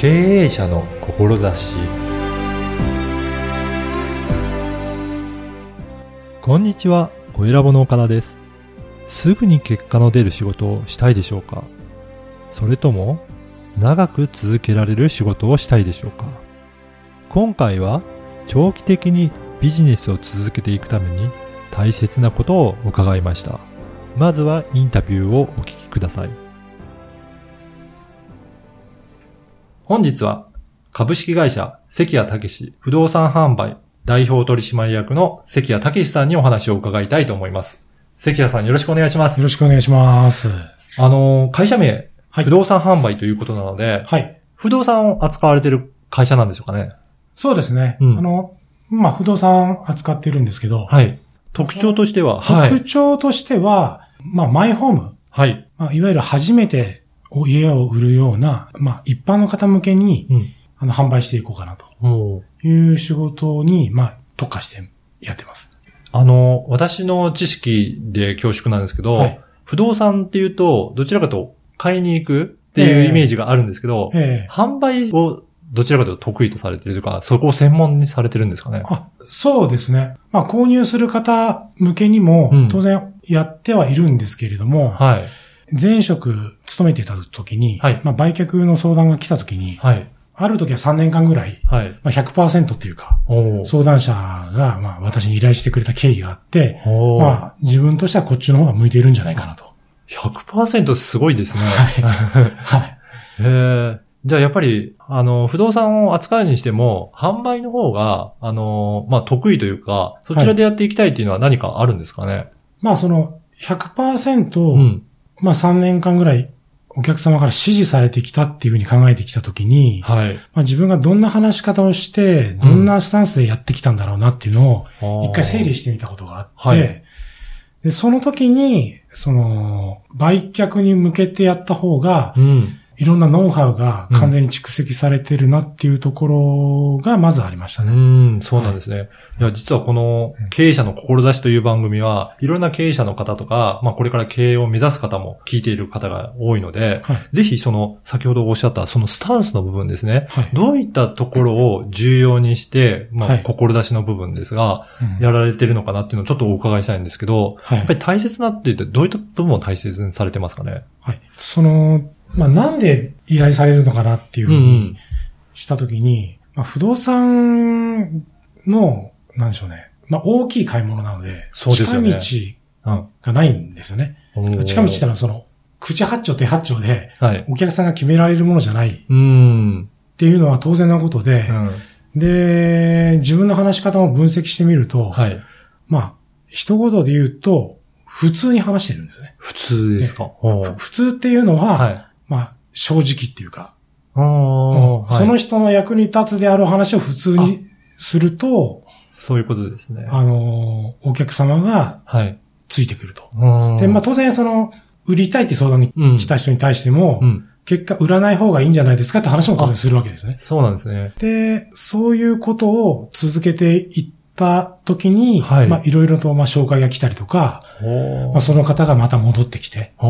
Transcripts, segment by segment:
経営者の志こんにちは、小ラボの岡田です。すぐに結果の出る仕事をしたいでしょうか？それとも、長く続けられる仕事をしたいでしょうか？今回は、長期的にビジネスを続けていくために大切なことを伺いました。まずはインタビューをお聞きください。本日は株式会社関谷武史不動産販売代表取締役の関谷武史さんにお話を伺いたいと思います。関谷さんよろしくお願いしますよ。ろしくお願いします。あの、会社名、はい不動産販売ということなので、はい。不動産を扱われている会社なんでしょうかね。そうですね。うんあの、まあ、不動産扱ってるんですけど、はい。特徴としては、はい。特徴としては、まあ、マイホーム、はい。まあ、いわゆる初めてお家を売るような、まあ、一般の方向けに、うん。あの、販売していこうかなという仕事に、まあ、特化してやってます。あの、私の知識で恐縮なんですけど、はい不動産っていうと、どちらかと買いに行くっていうイメージがあるんですけど、ええ販売をどちらかというと得意とされているとか、そこを専門にされてるんですかね？あ、そうですね。まあ、購入する方向けにもうん、当然やってはいるんですけれども、はい。前職勤めていた時に、はいまあ、売却の相談が来た時に、はい。ある時は3年間ぐらい、はい。まあ、100%っていうか、相談者が、まあ、私に依頼してくれた経緯があって、まあ、自分としてはこっちの方が向いているんじゃないかなと。100%すごいですね。はい。へーじゃあやっぱり、あの、不動産を扱うにしても、販売の方が、あの、まあ、得意というか、そちらでやっていきたいっていうのは何かあるんですかね？まあ、その、100%、うん。まあ、3年間ぐらい、お客様から支持されてきたっていうふうに考えてきたときに、はい。まあ、自分がどんな話し方をして、どんなスタンスでやってきたんだろうなっていうのを、一回整理してみたことがあって、はいで、その時に、その、売却に向けてやった方が、うん。いろんなノウハウが完全に蓄積されてるなっていうところがまずありましたうね。ん、そうなんですね。いや、実はこの経営者の志という番組は、いろんな経営者の方とか、まあこれから経営を目指す方も聞いている方が多いので、はい。ぜひその、先ほどおっしゃったそのスタンスの部分ですね。はい。どういったところを重要にして、まあはい志の部分ですが、うんやられてるのかなっていうのをちょっとお伺いしたいんですけど、はいやっぱり大切なって言ってどういった部分を大切にされてますかね？はい。その、まあ、なんで依頼されるのかなっていうふうにしたときに、まあ、不動産の、なんでしょうね。まあ、大きい買い物なので、そうですよね近うん道がないんですよね。うん。近道ってのはその、口八丁手八丁で、はい。お客さんが決められるものじゃないっうん。ていうのは当然なことで、うん。で、自分の話し方も分析してみると、はい。まあ、一言で言うと、普通に話してるんですね。普通ですか？普通っていうのは、はい。まあ、正直っていうか、そのはい人の役に立つである話を普通にすると、そういうことですね。あの、お客様がはい。ついてくると。うんで、まあ当然その、売りたいって相談にうん来た人に対しても、うん。結果売らない方がいいんじゃないですかって話も当然するわけですね。そうなんですね。で、そういうことを続けていった時に、はいまあいろいろとまあ紹介が来たりとか、ほまあその方がまた戻ってきて、あ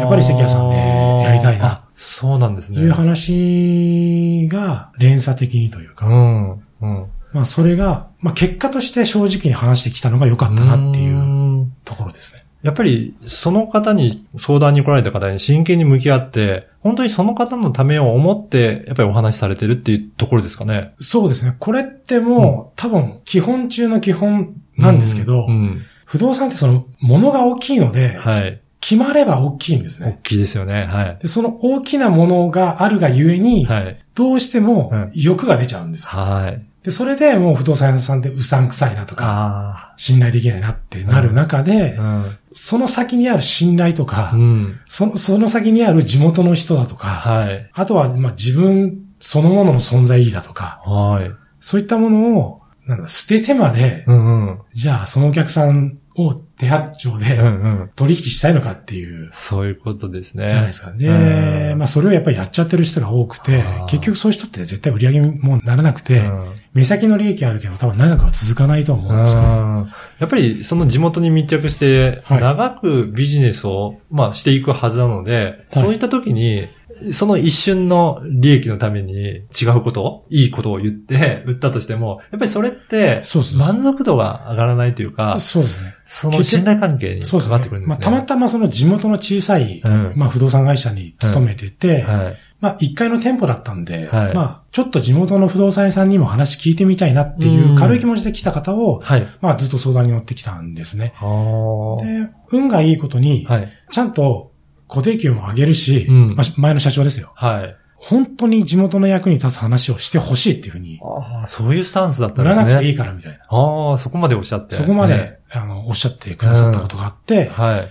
やっぱり関谷さんでやりたいなあそうなんですね。いう話が連鎖的にというか、うん。うん。まあそれが、まあ結果として正直に話してきたのが良かったなっていううんところですね。やっぱり、その方に、相談に来られた方に真剣に向き合って、本当にその方のためを思って、やっぱりお話しされてるっていうところですかね。そうですね。これってもう、多分基本中の基本なんですけど、うん。うん不動産ってその物が大きいので、はい。決まれば大きいんです大ね。きいですよね。はい。で、その大きなものがあるがゆえに、はい。どうしてもうん欲が出ちゃうんですよ。はい。で、それでもう不動産屋さんってうさんくさいなとか、あ信頼できないなってなる中で、あ。うん。その先にある信頼とか、うん。その、その先にある地元の人だとか、はい。あとは、まあ、自分そのものの存在意義だとか、はい。そういったものを、なんだ、捨ててまで、うんうん。じゃあそのお客さんを手八丁で。取引したいのかっていう、そういうことですね。じゃないですか。で、うん。まあそれをやっぱりやっちゃってる人が多くて結局そういう人って絶対売り上げもならなくて、うん。目先の利益あるけど多分長くは続かないと思うんですよやっぱりその地元に密着して、はい。長くビジネスを、まあ、していくはずなので、はい。そういった時に、その一瞬の利益のために違うこと、いいことを言って、売ったとしても、やっぱりそれって、満足度が上がらないというか、そうですね。その信頼関係にそうですねかかってくるん。ですね。まあ、たまたまその地元の小さい、うんまあ、不動産会社に勤めてて、はい。まあ、1階の店舗だったんで、はいまあ、ちょっと地元の不動産屋さんにも話聞いてみたいなっていううん軽い気持ちで来た方を、はい。まあ、ずっと相談に乗ってきたんですね。で、運がいいことに、はい。ちゃんと固定給も上げるし、うんまあ、前の社長ですよ。はい。本当に地元の役に立つ話をしてほしいっていうふうに、ああ、そういうスタンスだったん売ですね。らなくていいからみたいな。ああ、そこまでおっしゃって。そこまで、あの、おっしゃってくださったことがあって、は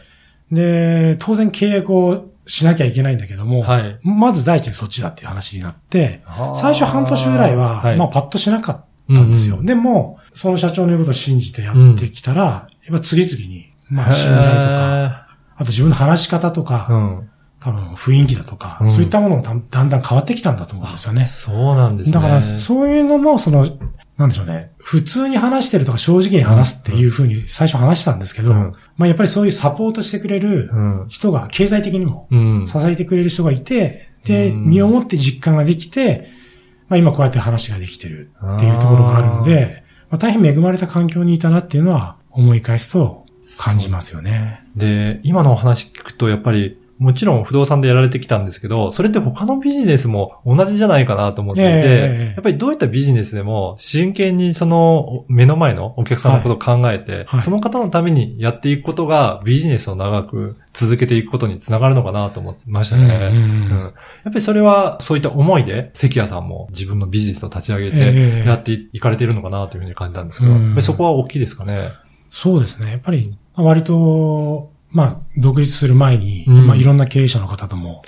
い。で、当然契約をしなきゃいけないんだけども、はい。まず第一にそっちだっていう話になって、最初半年ぐらいは、はいまあパッとしなかったんですよ。うんうんでも、その社長の言うことを信じてやってきたら、やっぱ次々に、まあ信頼とか、あと自分の話し方とか、うん。多分雰囲気だとか、うんそういったものがだだんだん変わってきたんだと思うんですよね。そうなんですね。だから、そういうのも、その、なんでしょうね。普通に話してるとか正直に話すっていうふうに最初話したんですけど、うんまあやっぱりそういうサポートしてくれるうん。人が、経済的にもうん。支えてくれる人がいて、で、うん身をもって実感ができて、まあ今こうやって話ができてるっていうところがあるので、まあ大変恵まれた環境にいたなっていうのは思い返すと感じますよね。で、今のお話聞くと、やっぱり、もちろん不動産でやられてきたんですけど、それって他のビジネスも同じじゃないかなと思っていて、やっぱりどういったビジネスでも真剣にその目の前のお客さんのことを考えて、はい。その方のためにやっていくことがビジネスを長く続けていくことにつながるのかなと思ってましたね。うんやっぱりそれはそういった思いで関谷さんも自分のビジネスを立ち上げえてえやっていかれているのかなというふうに感じたんですけど、そこは大きいですかね？そうですね。やっぱり、まあ割と、まあ、独立する前に、うんまあいろんな経営者の方とも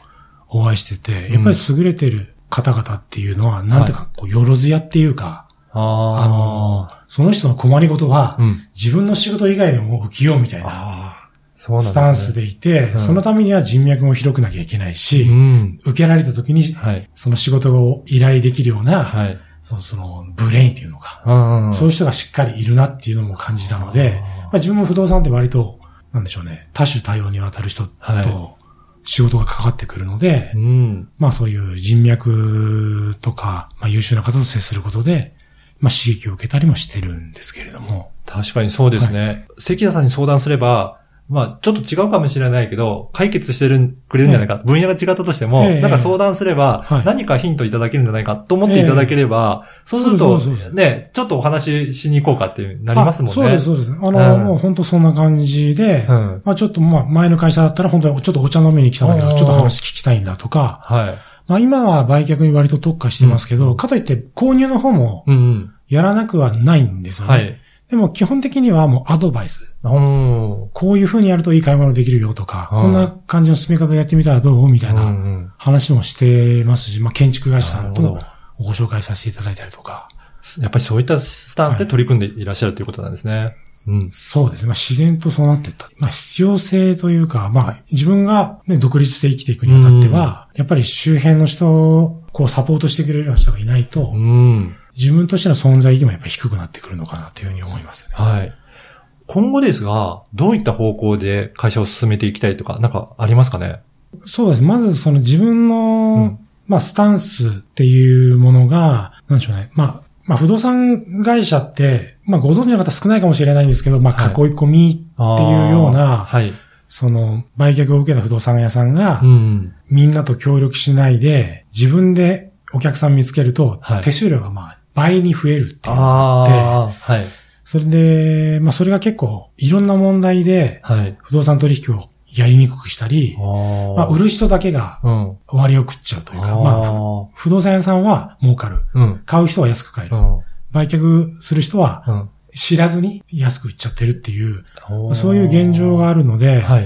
お会いしてて、やっぱり優れてる方々っていうのは、なんていうか、こう、よろずやっていうか、ああの、その人の困りごとは、うん。自分の仕事以外でも起きようみたいなああ、そうなんですね。スタンスでいて、うんそのためには人脈も広くなきゃいけないし、うん。受けられた時に、はい。その仕事を依頼できるような、はい。そのそのブレインっていうのか、うんそういう人がしっかりいるなっていうのも感じたので、まあ、自分も不動産って割と、なんでしょうね、多種多様にわたる人はい。と仕事がかかってくるので、うん。まあそういう人脈とか、まあ優秀な方と接することで、まあ刺激を受けたりもしてるんですけれども、確かにそうですね。関田さんに相談すれば、まあ、ちょっと違うかもしれないけど、解決してる、くれるんじゃないか。分野が違ったとしても、ええなんか相談すればは、い何かヒントいただけるんじゃないかと思っていただければ、そうするとね、ちょっとお話ししに行こうかってなりますもんね。あそうです、そうです。あの、うんもう本当そんな感じで、うん。まあちょっとまあ前の会社だったら本当にちょっとお茶飲みに来たんだけど、ちょっと話聞きたいんだとか、はい。まあ今は売却に割と特化してますけど、かといって購入の方も。やらなくはないんですよね。はい。でも基本的にはもうアドバイス。うん。こういう風にやるといい買い物できるよとか、うんこんな感じの進め方やってみたらどうみたいなうん話もしてますし、まあ建築会社さんともご紹介させていただいたりとか。やっぱりそういったスタンスで取り組んでいらっしゃるということなんですね。うん。そうですね。まあ自然とそうなっていった。まあ必要性というか、まあ自分が、ね、独立して生きていくにあたっては、やっぱり周辺の人をこうサポートしてくれるような人がいないと、うん。自分としての存在意義もやっぱり低くなってくるのかなというふうに思いますね。はい。今後ですが、どういった方向で会社を進めていきたいとか、なんかありますかね？そうです。まずその自分の、うんまあスタンスっていうものが、なんでしょうね。まあ、まあ不動産会社って、まあご存知の方少ないかもしれないんですけど、まあはい囲い込みっていうような、はい。その売却を受けた不動産屋さんが、うん。みんなと協力しないで、自分でお客さん見つけると、はい手数料がまあ倍に増えるっていうのがああって、あ、はい。それで、まあそれが結構いろんな問題ではい。不動産取引をやりにくくしたり、まあ売る。る人だけがうん。割を食っちゃうというか、まあふ不動産屋さんは儲かる。うん。買う人は安く買える。うん。売却する人はうん。知らずに安く売っちゃってるっていう、おーそういう現状があるので、はい。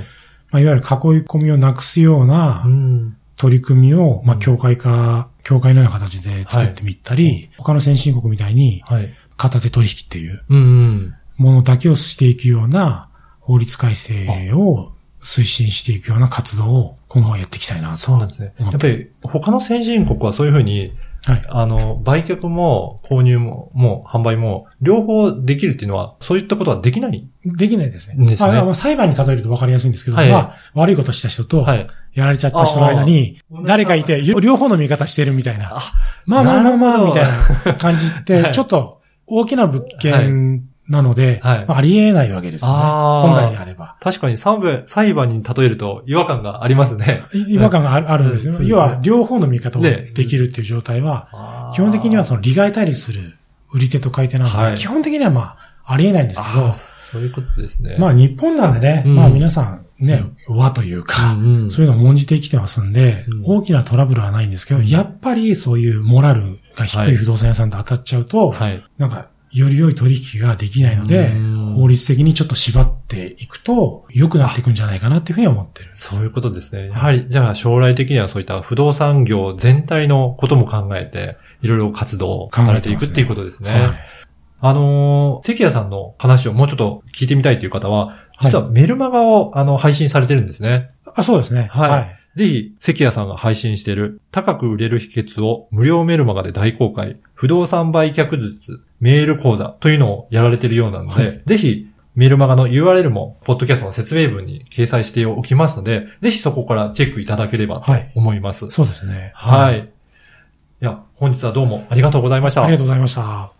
まあ、いわゆる囲い込みをなくすようなうん。取り組みを、まあ、うん協会化、協会のような形で作ってみたり、他の先進国みたいに、はい。片手取引っていううん。ものだけをしていくような法律改正を推進していくような活動を今後はやっていきたいなと。そうなんですね。うんやっぱり他の先進国はそういうふうに、はい。あの、売却も購入も、もう販売も、両方できるっていうのは、そういったことはできない。できないですね。ですねあまあ裁判に例えると分かりやすいんですけど、はいまあ、悪いことした人と、はい。やられちゃった人の間に誰かいて、よ両方の見方してるみたいな。あ、まあまあまあまあ、みたいな感じっはて、いちょっと大きな物件なので、はい。まあありえないわけですよね。本来であれば。確かに裁判裁判に例えると違和感がありますね。い違和感があるあるんですよ。うん要は、両方の見方をね。できるっていう状態は、あー。基本的にはその利害対立する売り手と買い手なんで、はい。基本的にはまあ、ありえないんですけど、そういうことですね。まあ日本なんでね、うん。まあ皆さんね、和というか、うんうん。そういうのを重んじてきてますんで、うん。大きなトラブルはないんですけど、やっぱりそういうモラルが低はいい不動産屋さんと当たっちゃうと、はい。なんか、より良い取引ができないのでうん、法律的にちょっと縛っていくと、良くなっていくんじゃないかなっていうふうに思ってる。そういうことですね。やはり、じゃあ将来的にはそういった不動産業全体のことも考えて、いろいろ活動をされていくっていうことですね。はいあのー関谷さんの話をもうちょっと聞いてみたいという方は、実はメルマガを、あの、配信されてるんですね。あ、そうですね。はいはい。ぜひ、関谷さんが配信している高く売れる秘訣を無料メルマガで大公開、不動産売却術メール講座というのをやられているようなので、はぜひ、メールマガの URL も、ポッドキャストの説明文に掲載しておきますので、ぜひそこからチェックいただければとはい思います。そうですね。はい。い。や、本日はどうもありがとうございました。ありがとうございました。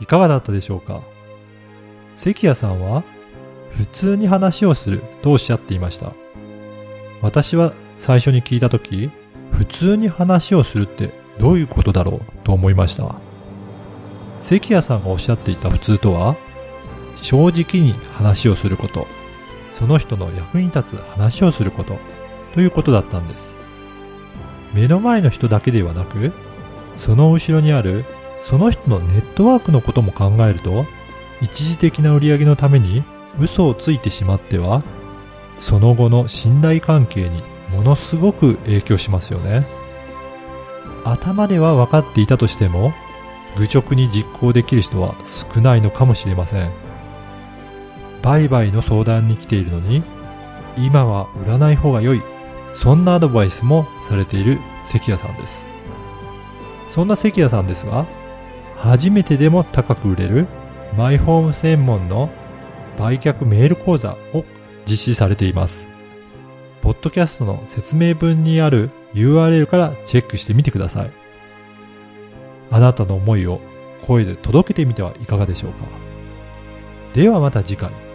いかがだったでしょうか？関谷さんは普通に話をするとおっしゃっていました。私は最初に聞いたとき、普通に話をするってどういうことだろうと思いました。関谷さんがおっしゃっていた普通とは、正直に話をすること、その人の役に立つ話をすることということだったんです。目の前の人だけではなく、その後ろにあるその人のネットワークのことも考えると、一時的な売り上げのために嘘をついてしまっては、その後の信頼関係にものすごく影響しますよね。頭では分かっていたとしても、愚直に実行できる人は少ないのかもしれません。売買の相談に来ているのに、今は売らない方が良い。そんなアドバイスもされている関谷さんです。そんな関谷さんですが、初めてでも高く売れるマイホーム専門の売却メール講座を実施されています。ポッドキャストの説明文にある URL からチェックしてみてください。あなたの思いを声で届けてみてはいかがでしょうか。ではまた次回。